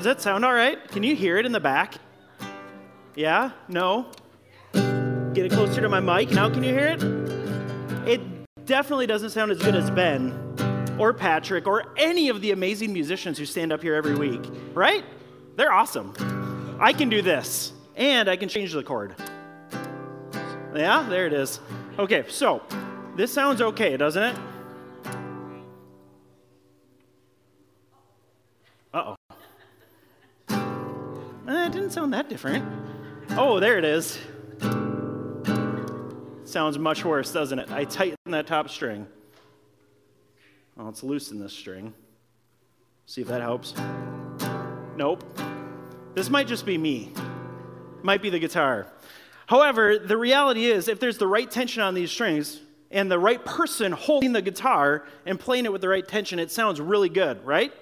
Does that sound all right? Can you hear it in the back? Yeah? No? Get it closer to my mic. Now can you hear it? It definitely doesn't sound as good as Ben or Patrick or any of the amazing musicians who stand up here every week, right? They're awesome. I can do this, and I can change the chord. Yeah, there it is. Okay, so this sounds okay, doesn't it? It didn't sound that different. Oh, there it is. Sounds much worse, doesn't it? I tighten that top string. Well, let's loosen this string. See if that helps. Nope. This might just be me. Might be the guitar. However, the reality is, if there's the right tension on these strings and the right person holding the guitar and playing it with the right tension, it sounds really good, right?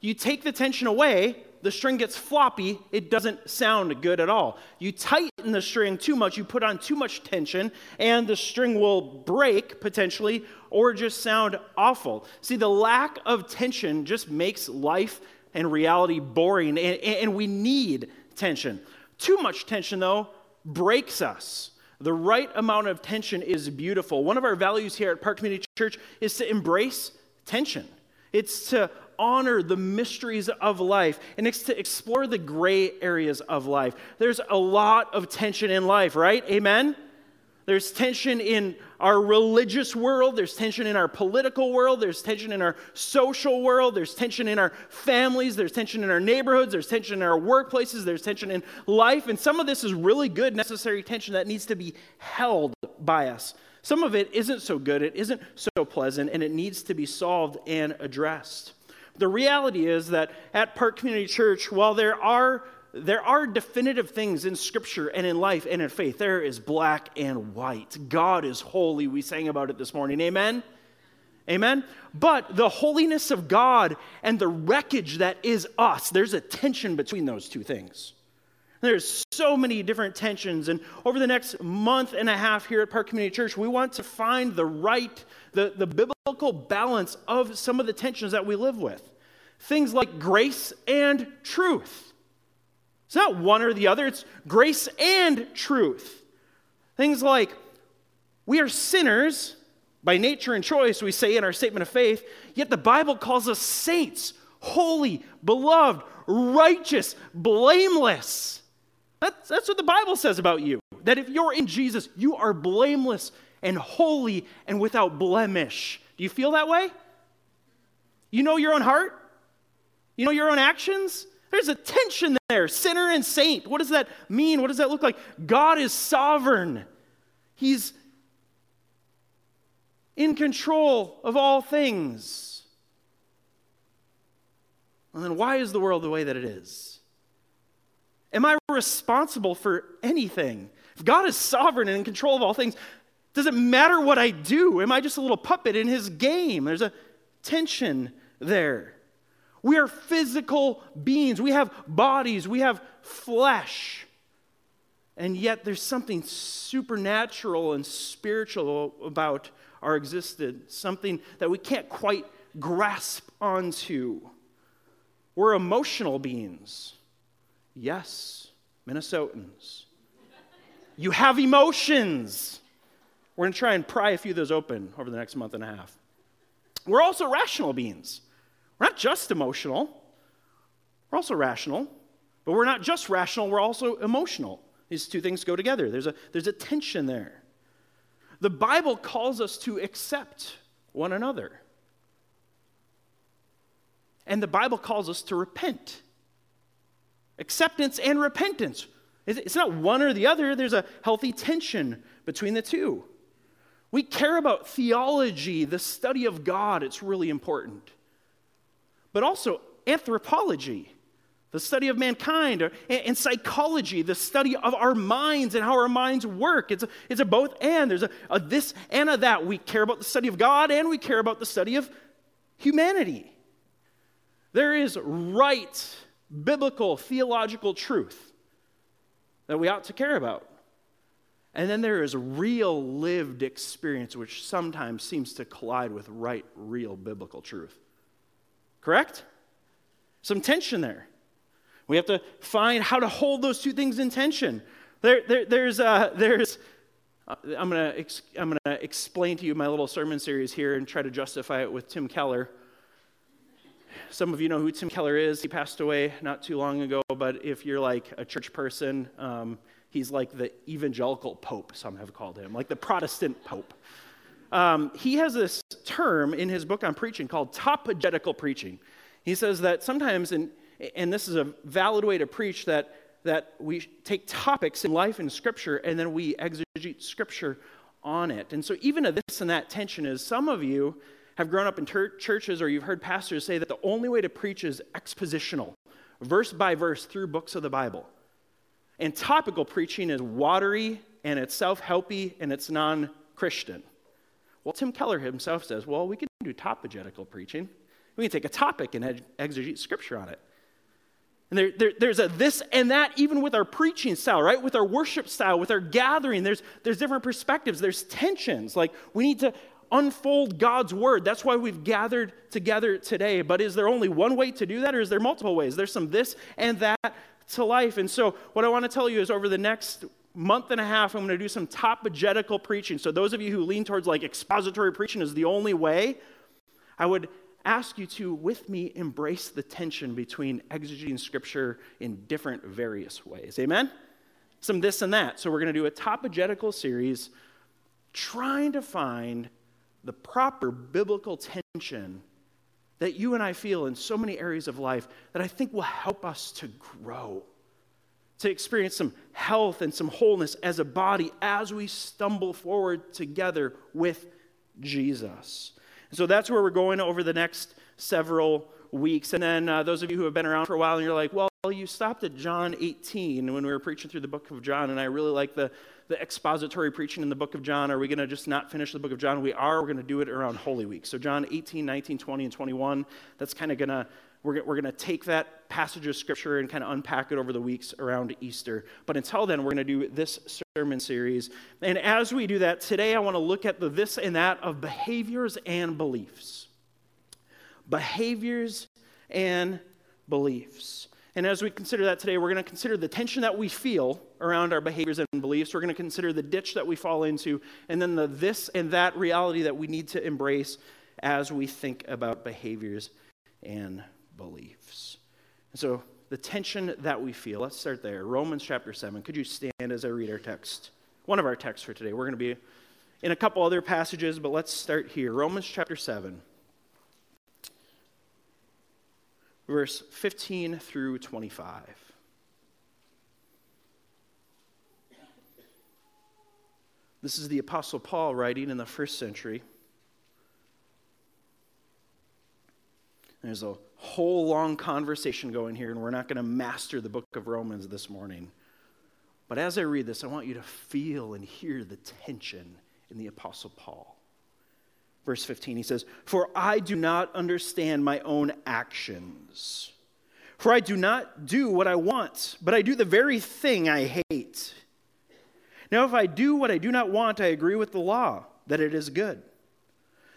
You take the tension away, the string gets floppy, it doesn't sound good at all. You tighten the string too much, you put on too much tension, and the string will break potentially or just sound awful. See, the lack of tension just makes life and reality boring, and, and we need tension. Too much tension, though, breaks us. The right amount of tension is beautiful. One of our values here at Park Community Church is to embrace tension. It's to honor the mysteries of life and it's to explore the gray areas of life. There's a lot of tension in life, right? Amen? There's tension in our religious world, there's tension in our political world, there's tension in our social world, there's tension in our families, there's tension in our neighborhoods, there's tension in our workplaces, there's tension in life. And some of this is really good, necessary tension that needs to be held by us. Some of it isn't so good, it isn't so pleasant, and it needs to be solved and addressed. The reality is that at Park Community Church, while there are there are definitive things in Scripture and in life and in faith. There is black and white. God is holy. We sang about it this morning. Amen? Amen? But the holiness of God and the wreckage that is us, there's a tension between those two things. There's so many different tensions. And over the next month and a half here at Park Community Church, we want to find the right, the, the biblical balance of some of the tensions that we live with. Things like grace and truth. It's not one or the other, it's grace and truth. Things like, we are sinners by nature and choice, we say in our statement of faith, yet the Bible calls us saints, holy, beloved, righteous, blameless. That's, that's what the Bible says about you. That if you're in Jesus, you are blameless and holy and without blemish. Do you feel that way? You know your own heart? You know your own actions? There's a tension there. Sinner and saint. What does that mean? What does that look like? God is sovereign, He's in control of all things. And then why is the world the way that it is? Am I responsible for anything? If God is sovereign and in control of all things, does it matter what I do? Am I just a little puppet in his game? There's a tension there. We are physical beings. We have bodies. We have flesh. And yet there's something supernatural and spiritual about our existence, something that we can't quite grasp onto. We're emotional beings. Yes, Minnesotans. You have emotions. We're going to try and pry a few of those open over the next month and a half. We're also rational beings. We're not just emotional, we're also rational, but we're not just rational, we're also emotional. These two things go together. There's a, there's a tension there. The Bible calls us to accept one another. And the Bible calls us to repent acceptance and repentance. It's not one or the other, there's a healthy tension between the two. We care about theology, the study of God, it's really important. But also anthropology, the study of mankind, or, and, psychology, the study of our minds and how our minds work. It's a, it's a both and. There's a, a this and a that. We care about the study of God and we care about the study of humanity. There is right biblical, theological truth that we ought to care about. And then there is real lived experience, which sometimes seems to collide with right, real biblical truth. Correct? Some tension there. We have to find how to hold those two things in tension. There, there, there's, uh, there's uh, I'm going to I'm gonna explain to you my little sermon series here and try to justify it with Tim Keller. Some of you know who Tim Keller is. He passed away not too long ago, but if you're like a church person, um, he's like the evangelical pope, some have called him, like the Protestant pope. Um, he has this term in his book on preaching called topogetical preaching. He says that sometimes, in, and this is a valid way to preach, that, that we take topics in life and Scripture and then we exegete Scripture on it. And so, even a this and that tension is some of you have grown up in ter- churches or you've heard pastors say that the only way to preach is expositional, verse by verse through books of the Bible. And topical preaching is watery and it's self helpy and it's non Christian. Well, Tim Keller himself says, well, we can do topogetical preaching. We can take a topic and exegete scripture on it. And there, there, there's a this and that, even with our preaching style, right? With our worship style, with our gathering, there's, there's different perspectives, there's tensions. Like we need to unfold God's word. That's why we've gathered together today. But is there only one way to do that, or is there multiple ways? There's some this and that to life. And so, what I want to tell you is over the next month and a half, I'm going to do some topogetical preaching. So, those of you who lean towards like expository preaching is the only way, I would ask you to, with me, embrace the tension between exegeting scripture in different, various ways. Amen? Some this and that. So, we're going to do a topogetical series trying to find the proper biblical tension that you and I feel in so many areas of life that I think will help us to grow to experience some health and some wholeness as a body as we stumble forward together with Jesus. And so that's where we're going over the next several weeks. And then uh, those of you who have been around for a while and you're like, well, you stopped at John 18 when we were preaching through the book of John, and I really like the, the expository preaching in the book of John. Are we going to just not finish the book of John? We are. We're going to do it around Holy Week. So, John 18, 19, 20, and 21, that's kind of going to we're, we're going to take that passage of scripture and kind of unpack it over the weeks around Easter. But until then, we're going to do this sermon series. And as we do that, today I want to look at the this and that of behaviors and beliefs. Behaviors and beliefs. And as we consider that today, we're going to consider the tension that we feel around our behaviors and beliefs. We're going to consider the ditch that we fall into, and then the this and that reality that we need to embrace as we think about behaviors and beliefs. And so, the tension that we feel, let's start there. Romans chapter 7. Could you stand as I read our text? One of our texts for today. We're going to be in a couple other passages, but let's start here. Romans chapter 7, verse 15 through 25. This is the Apostle Paul writing in the first century. There's a whole long conversation going here, and we're not going to master the book of Romans this morning. But as I read this, I want you to feel and hear the tension in the Apostle Paul. Verse 15, he says, For I do not understand my own actions. For I do not do what I want, but I do the very thing I hate. Now, if I do what I do not want, I agree with the law that it is good.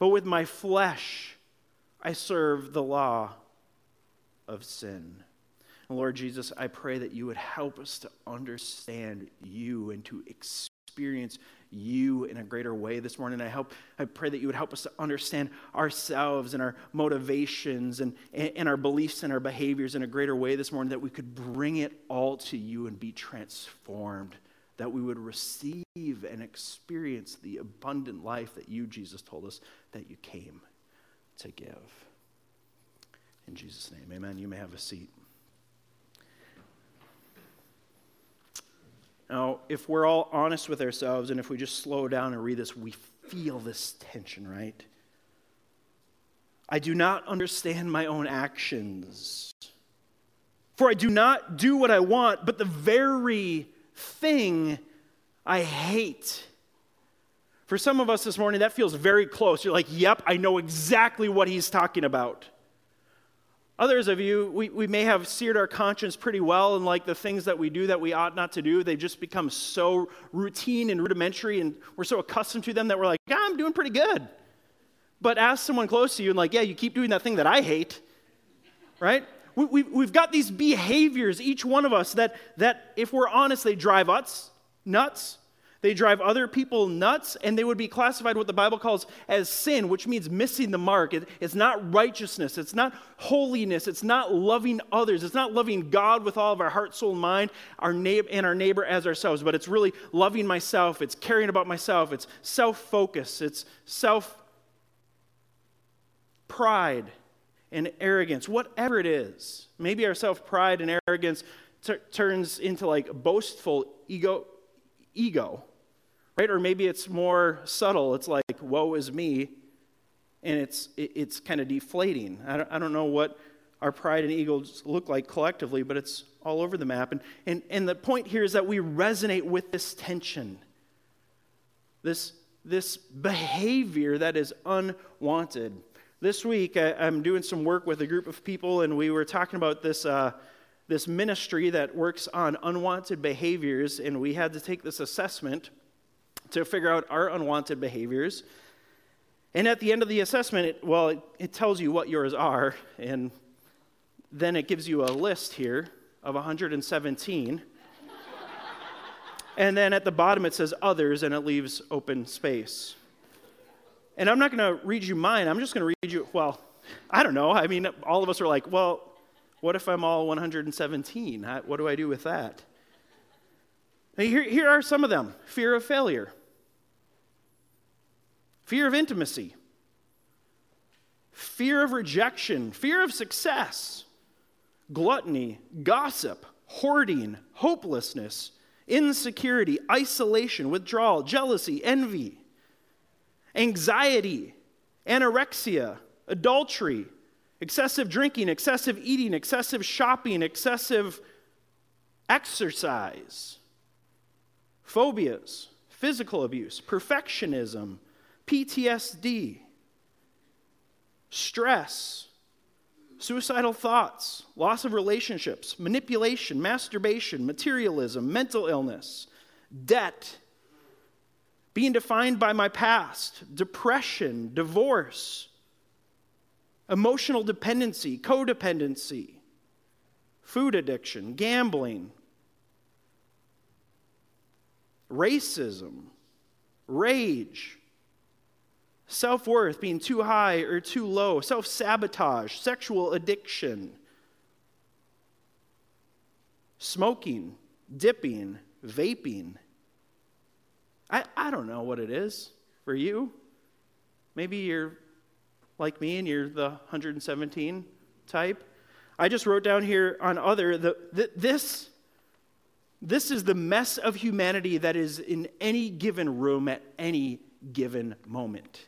but with my flesh, I serve the law of sin. Lord Jesus, I pray that you would help us to understand you and to experience you in a greater way this morning. I hope I pray that you would help us to understand ourselves and our motivations and, and our beliefs and our behaviors in a greater way this morning, that we could bring it all to you and be transformed, that we would receive and experience the abundant life that you, Jesus, told us that you came to give. In Jesus' name, amen. You may have a seat. Now, if we're all honest with ourselves and if we just slow down and read this, we feel this tension, right? I do not understand my own actions. For I do not do what I want, but the very thing I hate. For some of us this morning, that feels very close. You're like, yep, I know exactly what he's talking about. Others of you, we, we may have seared our conscience pretty well, and like the things that we do that we ought not to do, they just become so routine and rudimentary, and we're so accustomed to them that we're like, yeah, I'm doing pretty good. But ask someone close to you, and like, yeah, you keep doing that thing that I hate, right? We, we, we've got these behaviors, each one of us, that, that if we're honest, they drive us nuts. They drive other people nuts, and they would be classified what the Bible calls as sin, which means missing the mark. It, it's not righteousness, it's not holiness, it's not loving others, it's not loving God with all of our heart, soul, and mind, our neighbor, and our neighbor as ourselves, but it's really loving myself, it's caring about myself, it's self focus, it's self pride and arrogance, whatever it is. Maybe our self pride and arrogance t- turns into like boastful ego. ego right? Or maybe it's more subtle. It's like, woe is me, and it's, it's kind of deflating. I don't, I don't know what our pride and egos look like collectively, but it's all over the map. And, and, and the point here is that we resonate with this tension, this, this behavior that is unwanted. This week, I, am doing some work with a group of people, and we were talking about this, uh, this ministry that works on unwanted behaviors, and we had to take this assessment to figure out our unwanted behaviors. And at the end of the assessment, it, well, it, it tells you what yours are, and then it gives you a list here of 117. and then at the bottom, it says others, and it leaves open space. And I'm not going to read you mine. I'm just going to read you, well, I don't know. I mean, all of us are like, well, what if I'm all 117? What do I do with that? Here, here are some of them fear of failure, fear of intimacy, fear of rejection, fear of success, gluttony, gossip, hoarding, hopelessness, insecurity, isolation, withdrawal, jealousy, envy, anxiety, anorexia, adultery, excessive drinking, excessive eating, excessive shopping, excessive exercise, phobias, physical abuse, perfectionism, PTSD, stress, suicidal thoughts, loss of relationships, manipulation, masturbation, materialism, mental illness, debt, being defined by my past, depression, divorce, emotional dependency, codependency, food addiction, gambling, racism, rage, self worth being too high or too low, self sabotage, sexual addiction, smoking, dipping, vaping. I, I don't know what it is for you. Maybe you're like me and you're the 117 type. I just wrote down here on other the, the, this this is the mess of humanity that is in any given room at any given moment.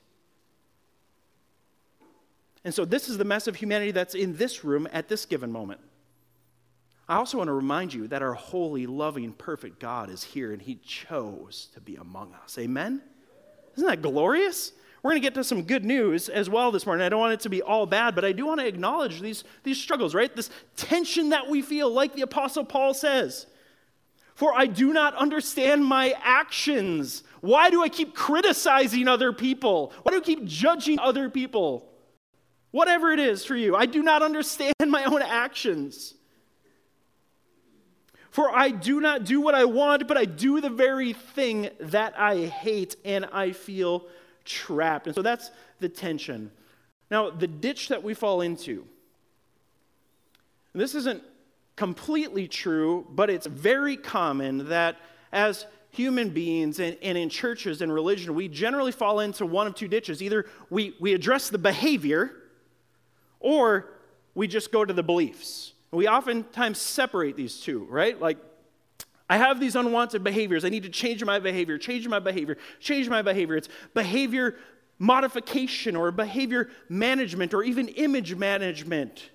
And so, this is the mess of humanity that's in this room at this given moment. I also want to remind you that our holy, loving, perfect God is here and He chose to be among us. Amen? Isn't that glorious? We're going to get to some good news as well this morning. I don't want it to be all bad, but I do want to acknowledge these, these struggles, right? This tension that we feel, like the Apostle Paul says. For I do not understand my actions. Why do I keep criticizing other people? Why do I keep judging other people? Whatever it is for you, I do not understand my own actions. For I do not do what I want, but I do the very thing that I hate, and I feel trapped. And so that's the tension. Now, the ditch that we fall into, this isn't completely true, but it's very common that as human beings and, and, in churches and religion, we generally fall into one of two ditches. Either we, we address the behavior, or we just go to the beliefs. We oftentimes separate these two, right? Like, I have these unwanted behaviors. I need to change my behavior, change my behavior, change my behavior. It's behavior modification or behavior management or even image management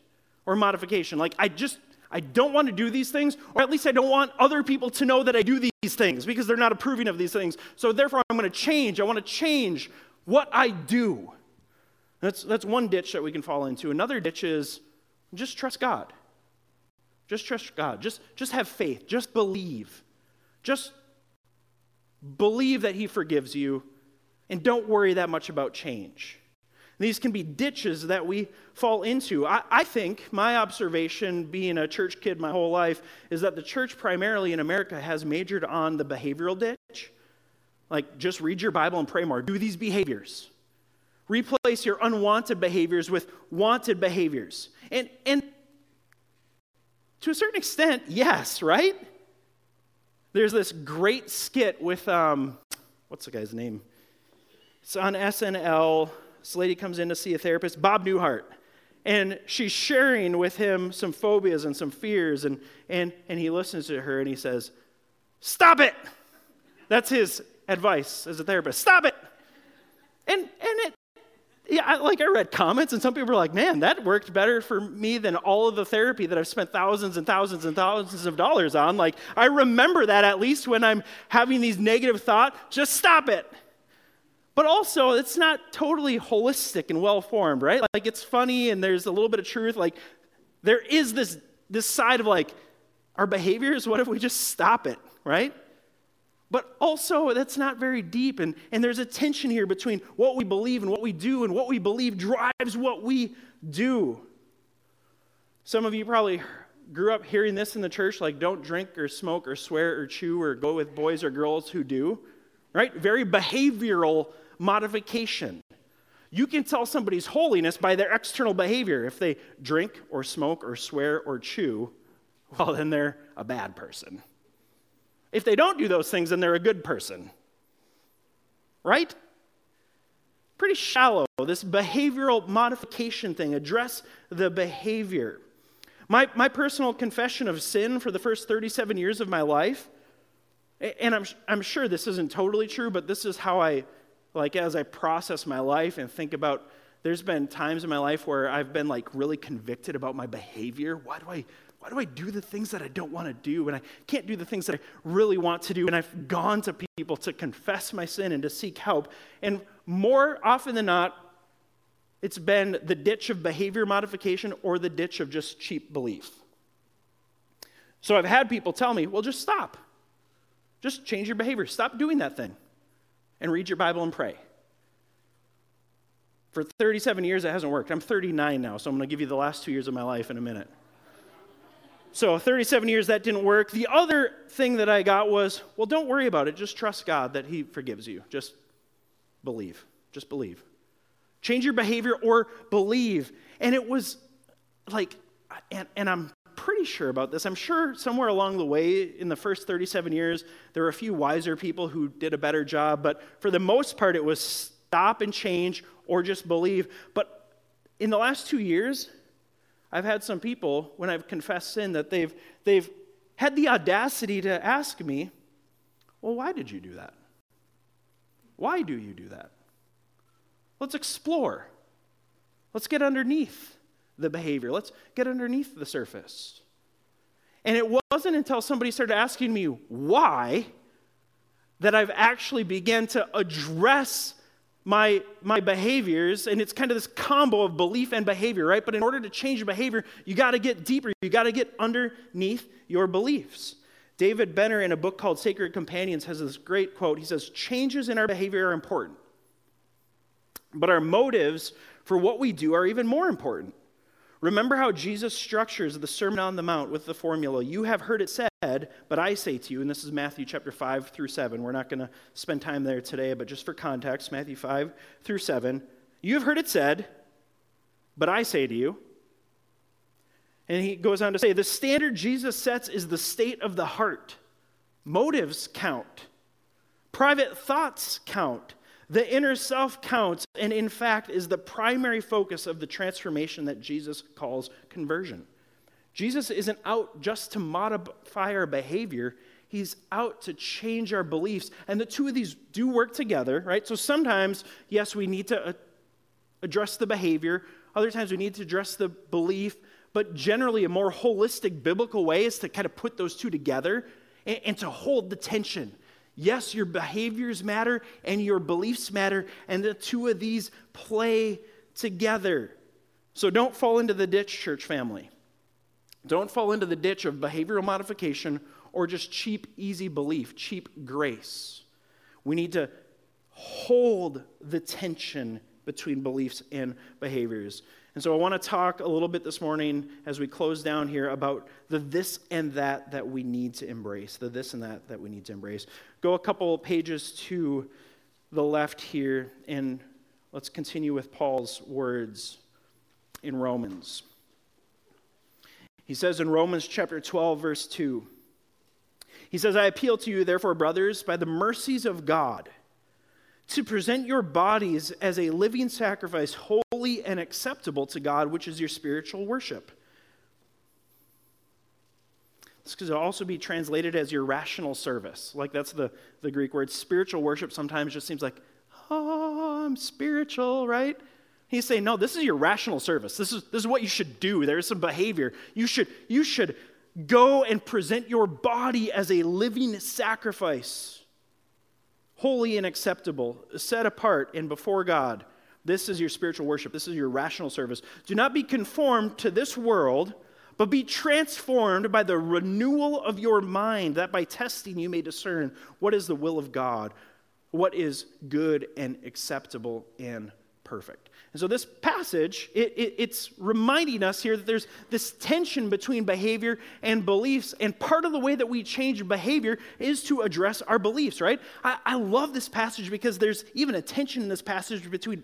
or modification. Like, I just, I don't want to do these things, or at least I don't want other people to know that I do these things because they're not approving of these things. So, therefore, I'm going to change. I want to change what I do. That's, that's one ditch that we can fall into. Another ditch is just trust God. Just trust God. Just, just have faith. Just believe. Just believe that He forgives you and don't worry that much about change. These can be ditches that we fall into. I, I, think my observation, being a church kid my whole life, is that the church primarily in America has majored on the behavioral ditch. Like, just read your Bible and pray more. Do these behaviors. Replace your unwanted behaviors with wanted behaviors. And, and to a certain extent, yes, right? There's this great skit with, um, what's the guy's name? It's on SNL. This lady comes in to see a therapist, Bob Newhart. And she's sharing with him some phobias and some fears. And, and, and he listens to her and he says, Stop it! That's his advice as a therapist. Stop it! Yeah, I, like I read comments, and some people were like, man, that worked better for me than all of the therapy that I've spent thousands and thousands and thousands of dollars on. Like, I remember that at least when I'm having these negative thoughts, just stop it. But also, it's not totally holistic and well formed, right? Like, it's funny and there's a little bit of truth. Like, there is this, this side of like, our behaviors, what if we just stop it, right? But also, that's not very deep. And, and there's a tension here between what we believe and what we do, and what we believe drives what we do. Some of you probably grew up hearing this in the church like, don't drink or smoke or swear or chew or go with boys or girls who do, right? Very behavioral modification. You can tell somebody's holiness by their external behavior. If they drink or smoke or swear or chew, well, then they're a bad person. If they don't do those things, then they're a good person. Right? Pretty shallow, this behavioral modification thing. Address the behavior. My, my personal confession of sin for the first 37 years of my life, and I'm, I'm sure this isn't totally true, but this is how I, like, as I process my life and think about, there's been times in my life where I've been, like, really convicted about my behavior. Why do I why do I do the things that I don't want to do? And I can't do the things that I really want to do. And I've gone to people to confess my sin and to seek help. And more often than not, it's been the ditch of behavior modification or the ditch of just cheap belief. So I've had people tell me, well, just stop. Just change your behavior. Stop doing that thing and read your Bible and pray. For 37 years, it hasn't worked. I'm 39 now, so I'm going to give you the last two years of my life in a minute. So 37 years, that didn't work. The other thing that I got was, well, don't worry about it. Just trust God that He forgives you. Just believe. Just believe. Change your behavior or believe. And it was like, and, and I'm pretty sure about this. I'm sure somewhere along the way in the first 37 years, there were a few wiser people who did a better job. But for the most part, it was stop and change or just believe. But in the last two years, I've had some people, when I've confessed sin, that they've, they've had the audacity to ask me, Well, why did you do that? Why do you do that? Let's explore. Let's get underneath the behavior. Let's get underneath the surface. And it wasn't until somebody started asking me why that I've actually began to address my, my behaviors, and it's kind of this combo of belief and behavior, right? But in order to change your behavior, you got to get deeper. You got to get underneath your beliefs. David Benner, in a book called Sacred Companions, has this great quote. He says, Changes in our behavior are important, but our motives for what we do are even more important. Remember how Jesus structures the Sermon on the Mount with the formula You have heard it said, but I say to you, and this is Matthew chapter 5 through 7. We're not going to spend time there today, but just for context, Matthew 5 through 7. You have heard it said, but I say to you. And he goes on to say, The standard Jesus sets is the state of the heart. Motives count, private thoughts count. The inner self counts, and in fact, is the primary focus of the transformation that Jesus calls conversion. Jesus isn't out just to modify our behavior, he's out to change our beliefs. And the two of these do work together, right? So sometimes, yes, we need to uh, address the behavior, other times, we need to address the belief. But generally, a more holistic biblical way is to kind of put those two together and, and to hold the tension Yes, your behaviors matter and your beliefs matter, and the two of these play together. So don't fall into the ditch, church family. Don't fall into the ditch of behavioral modification or just cheap, easy belief, cheap grace. We need to hold the tension between beliefs and behaviors. And so I want to talk a little bit this morning as we close down here about the this and that that we need to embrace, the this and that that we need to embrace. Go a couple pages to the left here, and let's continue with Paul's words in Romans. He says in Romans chapter 12, verse 2, he says, I appeal to you, therefore, brothers, by the mercies of God to present your bodies as a living sacrifice, holy and acceptable to God, which is your spiritual worship. This could also be translated as your rational service. Like that's the, the Greek word. Spiritual worship sometimes just seems like, oh, I'm spiritual, right? He's saying, no, this is your rational service. This is, this is what you should do. There is some behavior. You should, you should go and present your body as a living sacrifice holy and acceptable, set apart and before God. This is your spiritual worship. This is your rational service. Do not be conformed to this world, but be transformed by the renewal of your mind, that by testing you may discern what is the will of God, what is good and acceptable and perfect. And so, this passage, it, it, it's reminding us here that there's this tension between behavior and beliefs. And part of the way that we change behavior is to address our beliefs, right? I, I love this passage because there's even a tension in this passage between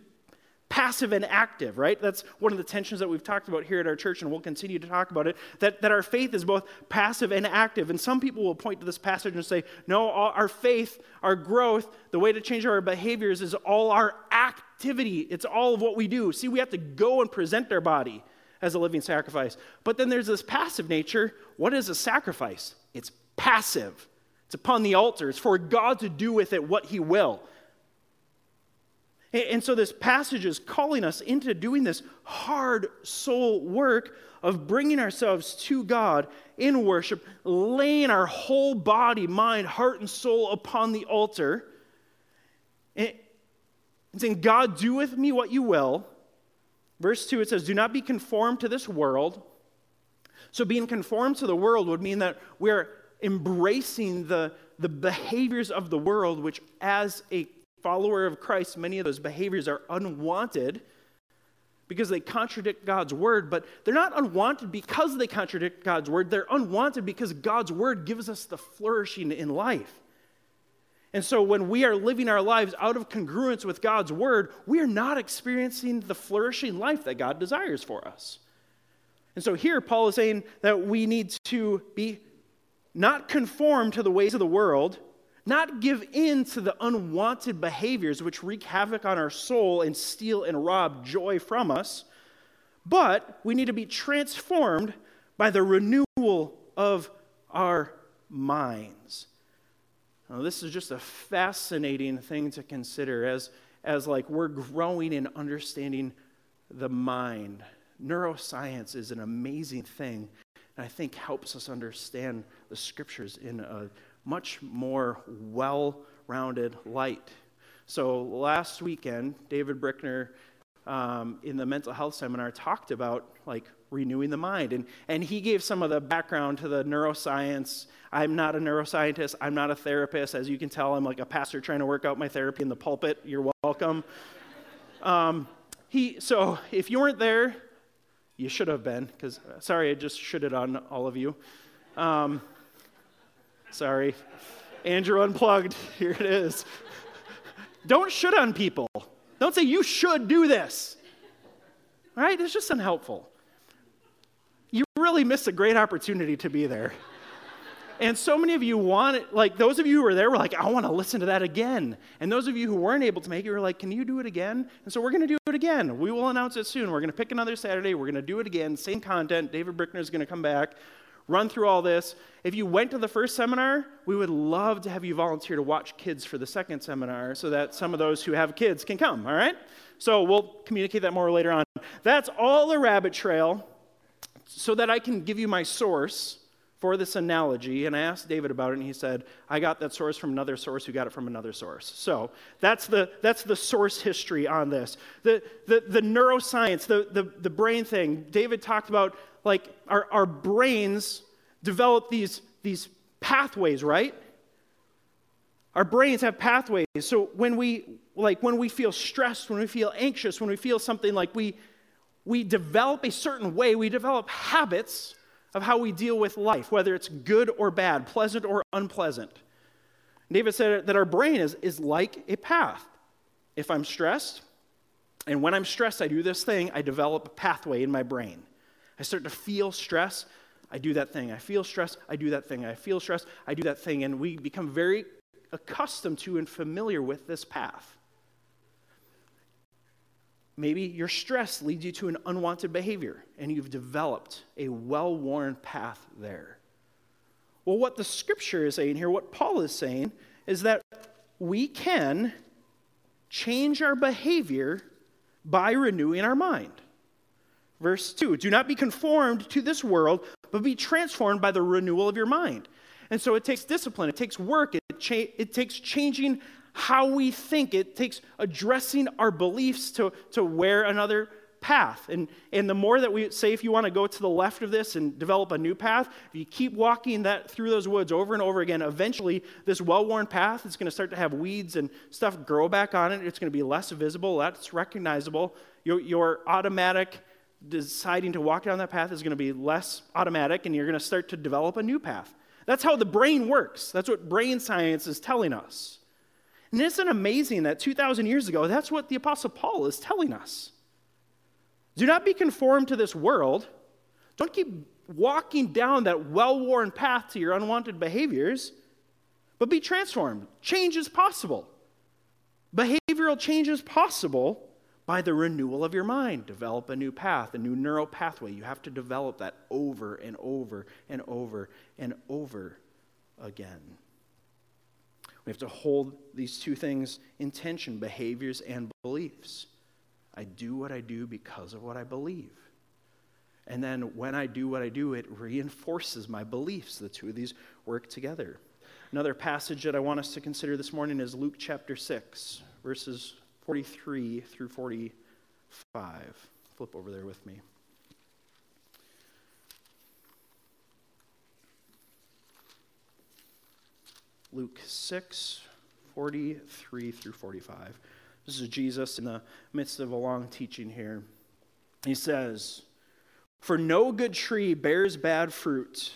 passive and active, right? That's one of the tensions that we've talked about here at our church, and we'll continue to talk about it. That, that our faith is both passive and active. And some people will point to this passage and say, no, our faith, our growth, the way to change our behaviors is all our activity. It's all of what we do. See, we have to go and present our body as a living sacrifice. But then there's this passive nature. What is a sacrifice? It's passive. It's upon the altar. It's for God to do with it what He will. And so this passage is calling us into doing this hard soul work of bringing ourselves to God in worship, laying our whole body, mind, heart, and soul upon the altar, and saying, God, do with me what you will. Verse 2, it says, Do not be conformed to this world. So being conformed to the world would mean that we're embracing the, the behaviors of the world, which as a follower of Christ, many of those behaviors are unwanted because they contradict God's word, but they're not unwanted because they contradict God's word. They're unwanted because God's word gives us the flourishing in life. And so when we are living our lives out of congruence with God's word, we are not experiencing the flourishing life that God desires for us. And so here, Paul is saying that we need to be not conformed to the ways of the world, not give in to the unwanted behaviors which wreak havoc on our soul and steal and rob joy from us, but we need to be transformed by the renewal of our minds. Now, this is just a fascinating thing to consider as, as like we're growing in understanding the mind. Neuroscience is an amazing thing, and I think helps us understand the scriptures in a much more well rounded light. So last weekend, David Brickner um, in the mental health seminar talked about like renewing the mind. And, and he gave some of the background to the neuroscience. I'm not a neuroscientist. I'm not a therapist. As you can tell, I'm like a pastor trying to work out my therapy in the pulpit. You're welcome. Um, he, so if you weren't there, You should have been, because sorry, I just should on all of you. Um, sorry. Andrew Unplugged, here it is. Don't should on people. Don't say you should do this. Right? It's just unhelpful. You really missed a great opportunity to be there. And so many of you want like those of you who were there were like, I want to listen to that again. And those of you who weren't able to make it were like, Can you do it again? And so we're going to do it again. We will announce it soon. We're going to pick another Saturday. We're going to do it again. Same content. David Brickner is going to come back, run through all this. If you went to the first seminar, we would love to have you volunteer to watch kids for the second seminar so that some of those who have kids can come, all right? So we'll communicate that more later on. That's all the rabbit trail so that I can give you my source for this analogy, and I asked David about it, and he said, I got that source from another source who got it from another source. So that's the, that's the source history on this. The, the, the neuroscience, the, the, the brain thing, David talked about like our, our brains develop these, these pathways, right? Our brains have pathways. So when we like when we feel stressed, when we feel anxious, when we feel something like we we develop a certain way, we develop habits of how we deal with life, whether it's good or bad, pleasant or unpleasant. David said that our brain is, is like a path. If I'm stressed, and when I'm stressed, I do this thing, I develop a pathway in my brain. I start to feel stress, I do that thing. I feel stress, I do that thing. I feel stress, I do that thing. And we become very accustomed to and familiar with this path. Maybe your stress leads you to an unwanted behavior, and you've developed a well worn path there. Well, what the scripture is saying here, what Paul is saying, is that we can change our behavior by renewing our mind. Verse 2 Do not be conformed to this world, but be transformed by the renewal of your mind. And so it takes discipline, it takes work, it, cha- it takes changing how we think. It takes addressing our beliefs to, to wear another path. And, and the more that we say, if you want to go to the left of this and develop a new path, if you keep walking that through those woods over and over again, eventually this well-worn path is going to start to have weeds and stuff grow back on it. It's going to be less visible, less recognizable. Your, your automatic deciding to walk down that path is going to be less automatic, and you're going to start to develop a new path. That's how the brain works. That's what brain science is telling us. And isn't amazing that 2,000 years ago, that's what the Apostle Paul is telling us? Do not be conformed to this world. Don't keep walking down that well worn path to your unwanted behaviors, but be transformed. Change is possible. Behavioral change is possible by the renewal of your mind. Develop a new path, a new neural pathway. You have to develop that over and over and over and over again. We have to hold these two things in tension behaviors and beliefs. I do what I do because of what I believe. And then when I do what I do, it reinforces my beliefs. The two of these work together. Another passage that I want us to consider this morning is Luke chapter 6, verses 43 through 45. Flip over there with me. Luke 6, 43 through 45. This is Jesus in the midst of a long teaching here. He says, For no good tree bears bad fruit,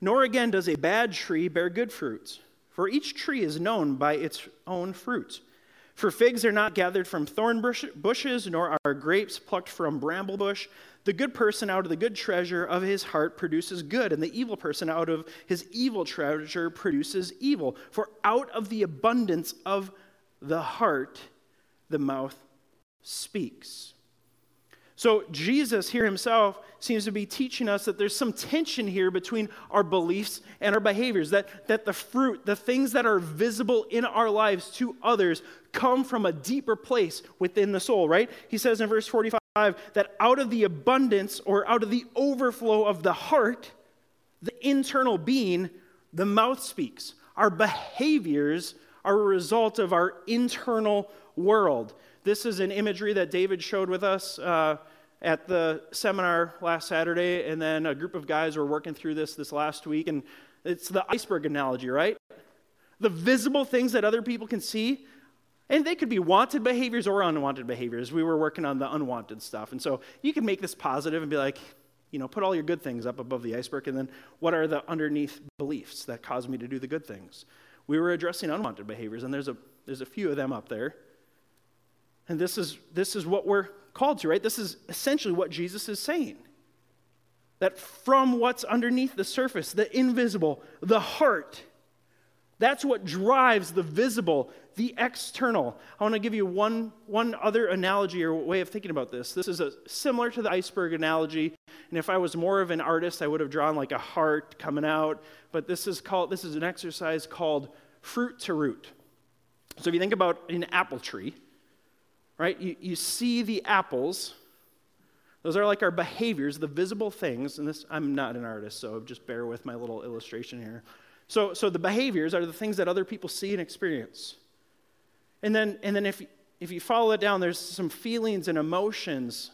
nor again does a bad tree bear good fruit. For each tree is known by its own fruit. For figs are not gathered from thorn bushes, nor are grapes plucked from bramble bush. The good person out of the good treasure of his heart produces good, and the evil person out of his evil treasure produces evil. For out of the abundance of the heart, the mouth speaks. So, Jesus here himself seems to be teaching us that there's some tension here between our beliefs and our behaviors, that, that the fruit, the things that are visible in our lives to others, come from a deeper place within the soul, right? He says in verse 45 that out of the abundance or out of the overflow of the heart, the internal being, the mouth speaks. Our behaviors are a result of our internal world. This is an imagery that David showed with us uh, at the seminar last Saturday, and then a group of guys were working through this this last week. And it's the iceberg analogy, right? The visible things that other people can see, And they could be wanted behaviors or unwanted behaviors. We were working on the unwanted stuff. And so you can make this positive and be like, you know, put all your good things up above the iceberg, and then what are the underneath beliefs that cause me to do the good things? We were addressing unwanted behaviors, and there's a, there's a few of them up there. And this is, this is what we're called to, right? This is essentially what Jesus is saying. That from what's underneath the surface, the invisible, the heart, that's what drives the visible, the external. I want to give you one, one other analogy or way of thinking about this. This is a, similar to the iceberg analogy. And if I was more of an artist, I would have drawn like a heart coming out. But this is called this is an exercise called fruit to root. So if you think about an apple tree, right? You, you see the apples. Those are like our behaviors, the visible things. And this, I'm not an artist, so just bear with my little illustration here. So, so the behaviors are the things that other people see and experience. And then, and then if, if you follow it down, there's some feelings and emotions.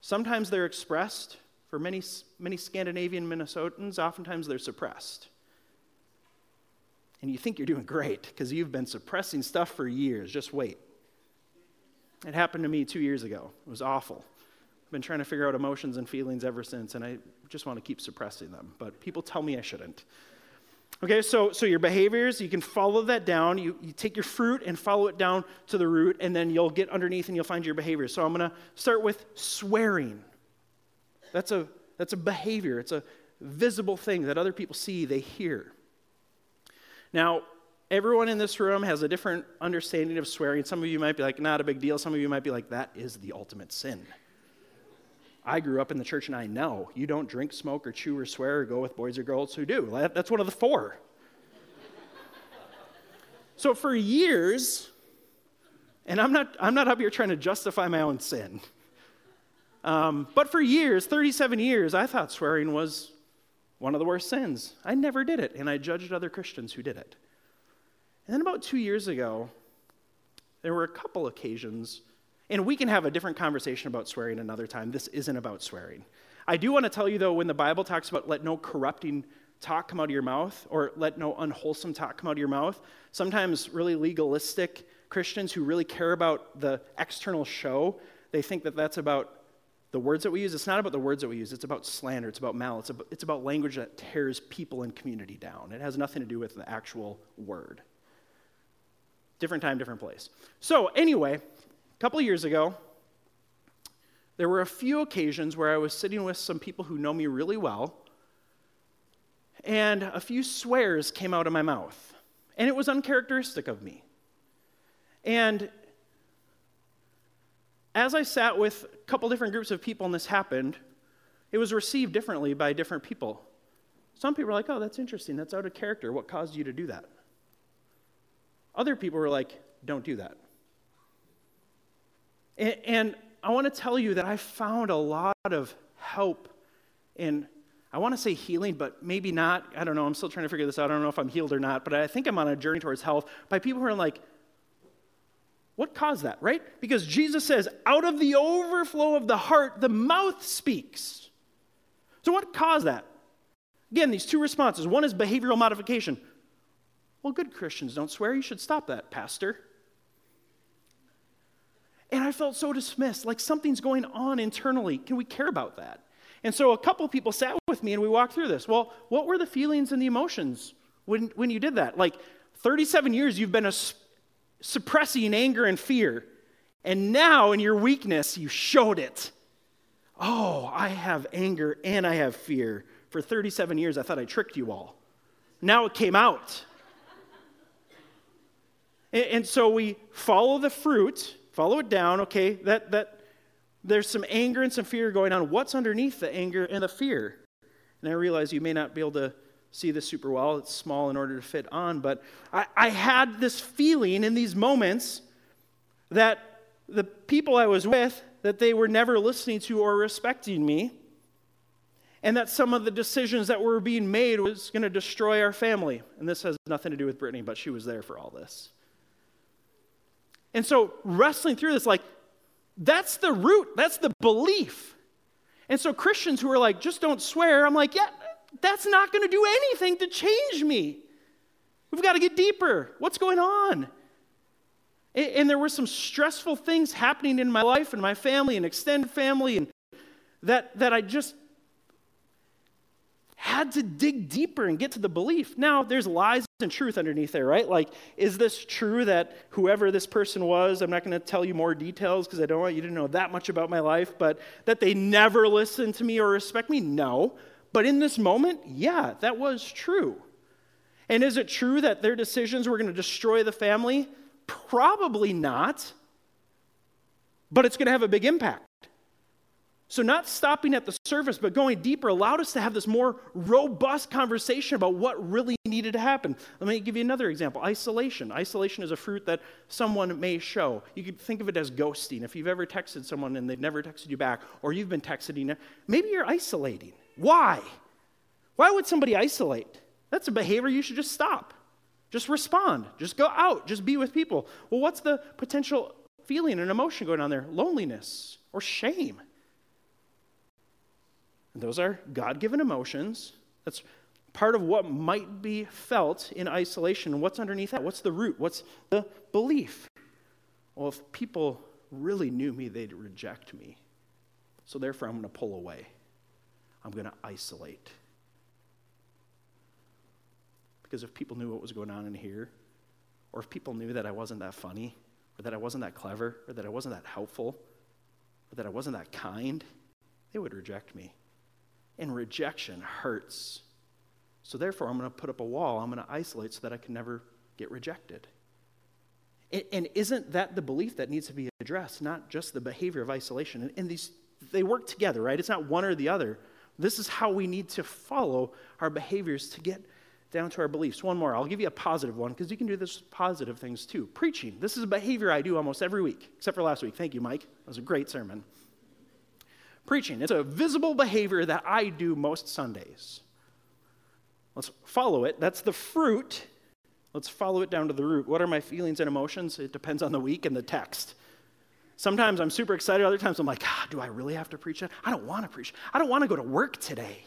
Sometimes they're expressed. For many, many Scandinavian Minnesotans, oftentimes they're suppressed. And you think you're doing great because you've been suppressing stuff for years. Just wait. It happened to me two years ago. It was awful. I've been trying to figure out emotions and feelings ever since, and I just want to keep suppressing them. But people tell me I shouldn't. Okay, so, so your behaviors, you can follow that down. You, you take your fruit and follow it down to the root, and then you'll get underneath and you'll find your behaviors. So I'm going to start with swearing. That's a, that's a behavior, it's a visible thing that other people see, they hear. Now, everyone in this room has a different understanding of swearing. Some of you might be like, not a big deal. Some of you might be like, that is the ultimate sin. I grew up in the church and I know you don't drink, smoke, or chew, or swear, or go with boys or girls who do. That's one of the four. so for years, and I'm not, I'm not up here trying to justify my own sin, um, but for years, 37 years, I thought swearing was one of the worst sins. I never did it, and I judged other Christians who did it. And then about two years ago, there were a couple occasions and we can have a different conversation about swearing another time. This isn't about swearing. I do want to tell you, though, when the Bible talks about let no corrupting talk come out of your mouth or let no unwholesome talk come out of your mouth, sometimes really legalistic Christians who really care about the external show, they think that that's about the words that we use. It's not about the words that we use, it's about slander, it's about malice, it's about language that tears people and community down. It has nothing to do with the actual word. Different time, different place. So, anyway, a couple years ago, there were a few occasions where I was sitting with some people who know me really well, and a few swears came out of my mouth. And it was uncharacteristic of me. And as I sat with a couple different groups of people and this happened, it was received differently by different people. Some people were like, oh, that's interesting. That's out of character. What caused you to do that? Other people were like, don't do that. And, and I want to tell you that I found a lot of help in, I want to say healing, but maybe not. I don't know. I'm still trying to figure this out. I don't know if I'm healed or not, but I think I'm on a journey towards health by people who are like, what caused that, right? Because Jesus says, out of the overflow of the heart, the mouth speaks. So, what caused that? Again, these two responses. One is behavioral modification. Well, good Christians don't swear. You should stop that, Pastor. And I felt so dismissed, like something's going on internally. Can we care about that? And so a couple people sat with me and we walked through this. Well, what were the feelings and the emotions when, when you did that? Like 37 years you've been a, suppressing anger and fear. And now in your weakness, you showed it. Oh, I have anger and I have fear. For 37 years, I thought I tricked you all. Now it came out. And, and so we follow the fruit follow it down, okay? That, that there's some anger and some fear going on. What's underneath the anger and the fear? And I realize you may not be able to see this super well. It's small in order to fit on, but I, I had this feeling in these moments that the people I was with, that they were never listening to or respecting me, and that some of the decisions that were being made was going to destroy our family. And this has nothing to do with Brittany, but she was there for all this. And so wrestling through this, like, that's the root, that's the belief. And so Christians who are like, just don't swear, I'm like, yeah, that's not going to do anything to change me. We've got to get deeper. What's going on? And there were some stressful things happening in my life and my family and extended family, and that, that I just had to dig deeper and get to the belief. Now, there's lies and truth underneath there, right? Like, is this true that whoever this person was, I'm not going to tell you more details because I don't want you to know that much about my life, but that they never listened to me or respect me? No. But in this moment, yeah, that was true. And is it true that their decisions were going to destroy the family? Probably not. But it's going to have a big impact. So, not stopping at the surface, but going deeper allowed us to have this more robust conversation about what really needed to happen. Let me give you another example isolation. Isolation is a fruit that someone may show. You could think of it as ghosting. If you've ever texted someone and they've never texted you back, or you've been texting, maybe you're isolating. Why? Why would somebody isolate? That's a behavior you should just stop. Just respond. Just go out. Just be with people. Well, what's the potential feeling and emotion going on there? Loneliness or shame. Those are God given emotions. That's part of what might be felt in isolation. What's underneath that? What's the root? What's the belief? Well, if people really knew me, they'd reject me. So therefore, I'm going to pull away. I'm going to isolate. Because if people knew what was going on in here, or if people knew that I wasn't that funny, or that I wasn't that clever, or that I wasn't that helpful, or that I wasn't that kind, they would reject me and rejection hurts. So therefore, I'm going to put up a wall. I'm going to isolate so that I can never get rejected. And, isn't that the belief that needs to be addressed, not just the behavior of isolation? And, and these, they work together, right? It's not one or the other. This is how we need to follow our behaviors to get down to our beliefs. One more. I'll give you a positive one because you can do this positive things too. Preaching. This is a behavior I do almost every week, except for last week. Thank you, Mike. That was a great sermon preaching. It's a visible behavior that I do most Sundays. Let's follow it. That's the fruit. Let's follow it down to the root. What are my feelings and emotions? It depends on the week and the text. Sometimes I'm super excited, other times I'm like, ah, do I really have to preach that? I don't want to preach. I don't want to go to work today.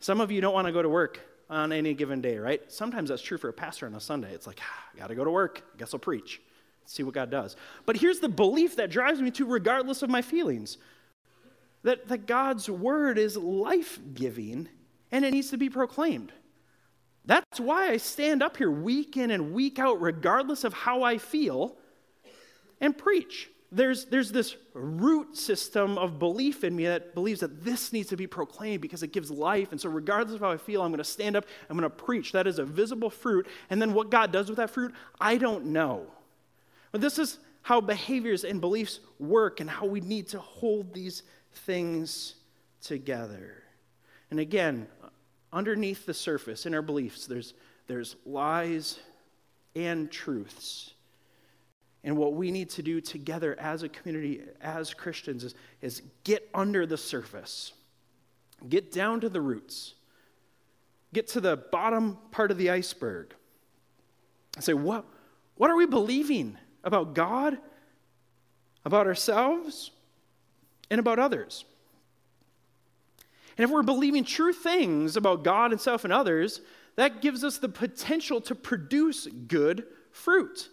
Some of you don't want to go to work on any given day, right? Sometimes that's true for a pastor on a Sunday. It's like, ah, I got to go to work. I guess I'll preach. See what God does. But here's the belief that drives me to, regardless of my feelings that, that God's word is life giving and it needs to be proclaimed. That's why I stand up here week in and week out, regardless of how I feel, and preach. There's, there's this root system of belief in me that believes that this needs to be proclaimed because it gives life. And so, regardless of how I feel, I'm going to stand up, I'm going to preach. That is a visible fruit. And then, what God does with that fruit, I don't know. But this is how behaviors and beliefs work and how we need to hold these things together. And again, underneath the surface in our beliefs, there's, there's lies and truths. And what we need to do together as a community, as Christians, is, is get under the surface, get down to the roots, get to the bottom part of the iceberg, and say, what, what are we believing about God, about ourselves? And about others. And if we're believing true things about God and self and others, that gives us the potential to produce good fruit.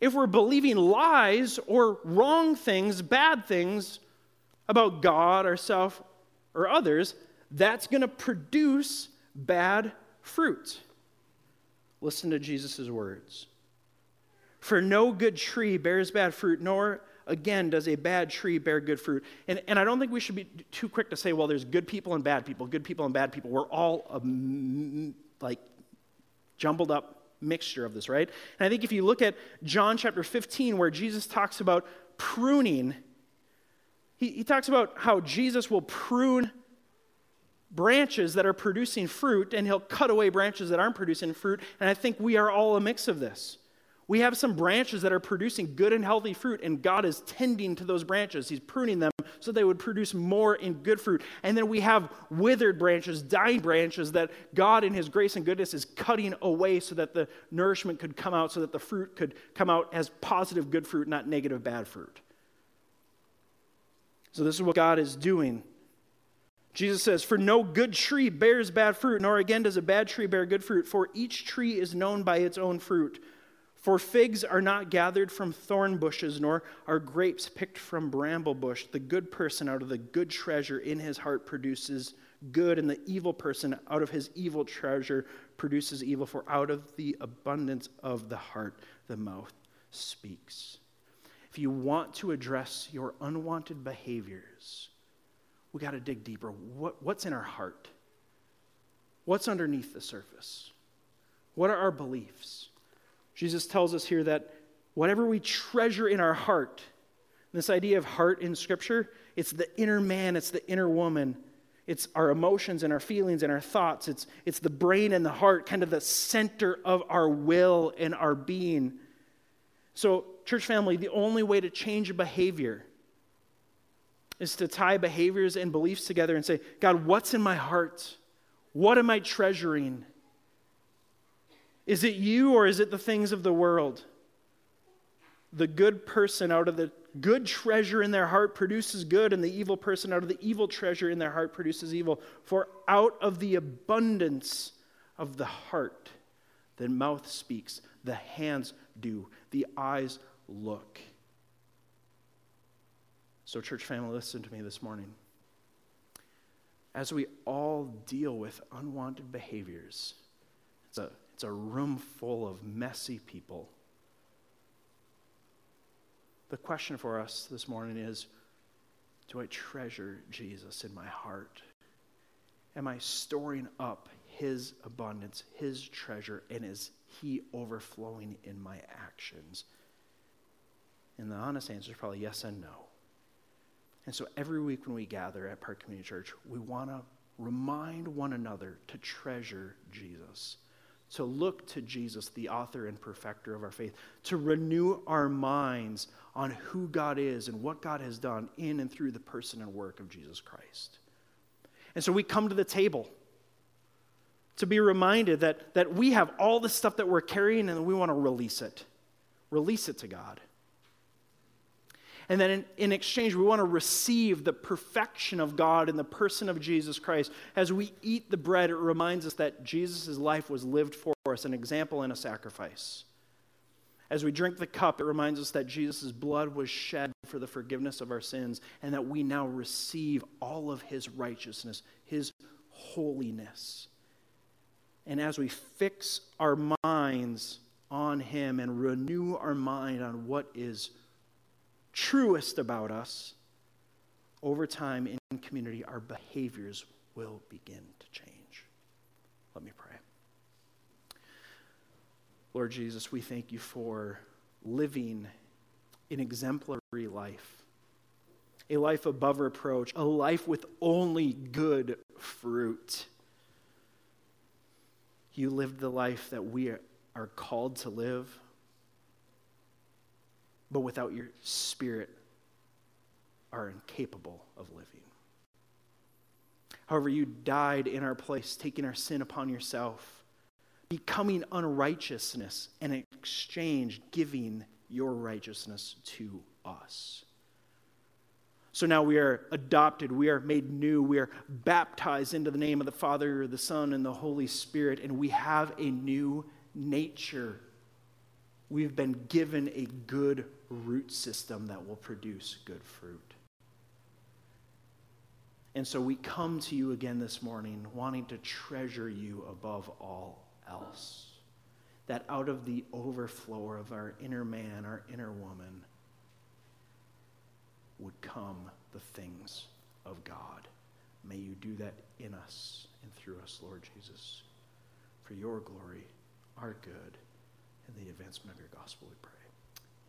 If we're believing lies or wrong things, bad things about God, ourself, or others, that's going to produce bad fruit. Listen to Jesus' words. For no good tree bears bad fruit, nor again, does a bad tree bear good fruit? And, and I don't think we should be too quick to say, well, there's good people and bad people, good people and bad people. We're all a, like jumbled up mixture of this, right? And I think if you look at John chapter 15, where Jesus talks about pruning, he, he talks about how Jesus will prune branches that are producing fruit and he'll cut away branches that aren't producing fruit. And I think we are all a mix of this. We have some branches that are producing good and healthy fruit, and God is tending to those branches. He's pruning them so they would produce more in good fruit. And then we have withered branches, dying branches that God, in His grace and goodness, is cutting away so that the nourishment could come out, so that the fruit could come out as positive good fruit, not negative bad fruit. So, this is what God is doing. Jesus says, For no good tree bears bad fruit, nor again does a bad tree bear good fruit, for each tree is known by its own fruit. For figs are not gathered from thorn bushes, nor are grapes picked from bramble bush. The good person out of the good treasure in his heart produces good, and the evil person out of his evil treasure produces evil. For out of the abundance of the heart, the mouth speaks. If you want to address your unwanted behaviors, we got to dig deeper. What, what's in our heart? What's underneath the surface? What are our beliefs? Jesus tells us here that whatever we treasure in our heart, this idea of heart in Scripture, it's the inner man, it's the inner woman. It's our emotions and our feelings and our thoughts. It's, it's the brain and the heart, kind of the center of our will and our being. So, church family, the only way to change a behavior is to tie behaviors and beliefs together and say, God, what's in my heart? What am I treasuring? Is it you or is it the things of the world? The good person out of the good treasure in their heart produces good, and the evil person out of the evil treasure in their heart produces evil. For out of the abundance of the heart, the mouth speaks, the hands do, the eyes look. So, church family, listen to me this morning. As we all deal with unwanted behaviors, it's a it's a room full of messy people. The question for us this morning is Do I treasure Jesus in my heart? Am I storing up his abundance, his treasure, and is he overflowing in my actions? And the honest answer is probably yes and no. And so every week when we gather at Park Community Church, we want to remind one another to treasure Jesus to look to Jesus, the author and perfecter of our faith, to renew our minds on who God is and what God has done in and through the person and work of Jesus Christ. And so we come to the table to be reminded that, that we have all the stuff that we're carrying and we want to release it. Release it to God. And then in, in, exchange, we want to receive the perfection of God in the person of Jesus Christ. As we eat the bread, it reminds us that Jesus' life was lived for us, an example and a sacrifice. As we drink the cup, it reminds us that Jesus' blood was shed for the forgiveness of our sins, and that we now receive all of his righteousness, his holiness. And as we fix our minds on him and renew our mind on what is truest about us, over time in community, our behaviors will begin to change. Let me pray. Lord Jesus, we thank you for living an exemplary life, a life above reproach, a life with only good fruit. You lived the life that we are called to live but without your spirit are incapable of living. However, you died in our place, taking our sin upon yourself, becoming unrighteousness, and in exchange, giving your righteousness to us. So now we are adopted, we are made new, we are baptized into the name of the Father, the Son, and the Holy Spirit, and we have a new nature. We've been given a good root system that will produce good fruit. And so we come to you again this morning wanting to treasure you above all else. That out of the overflow of our inner man, our inner woman, would come the things of God. May you do that in us and through us, Lord Jesus, for your glory, our good, and the advancement of your gospel, we pray.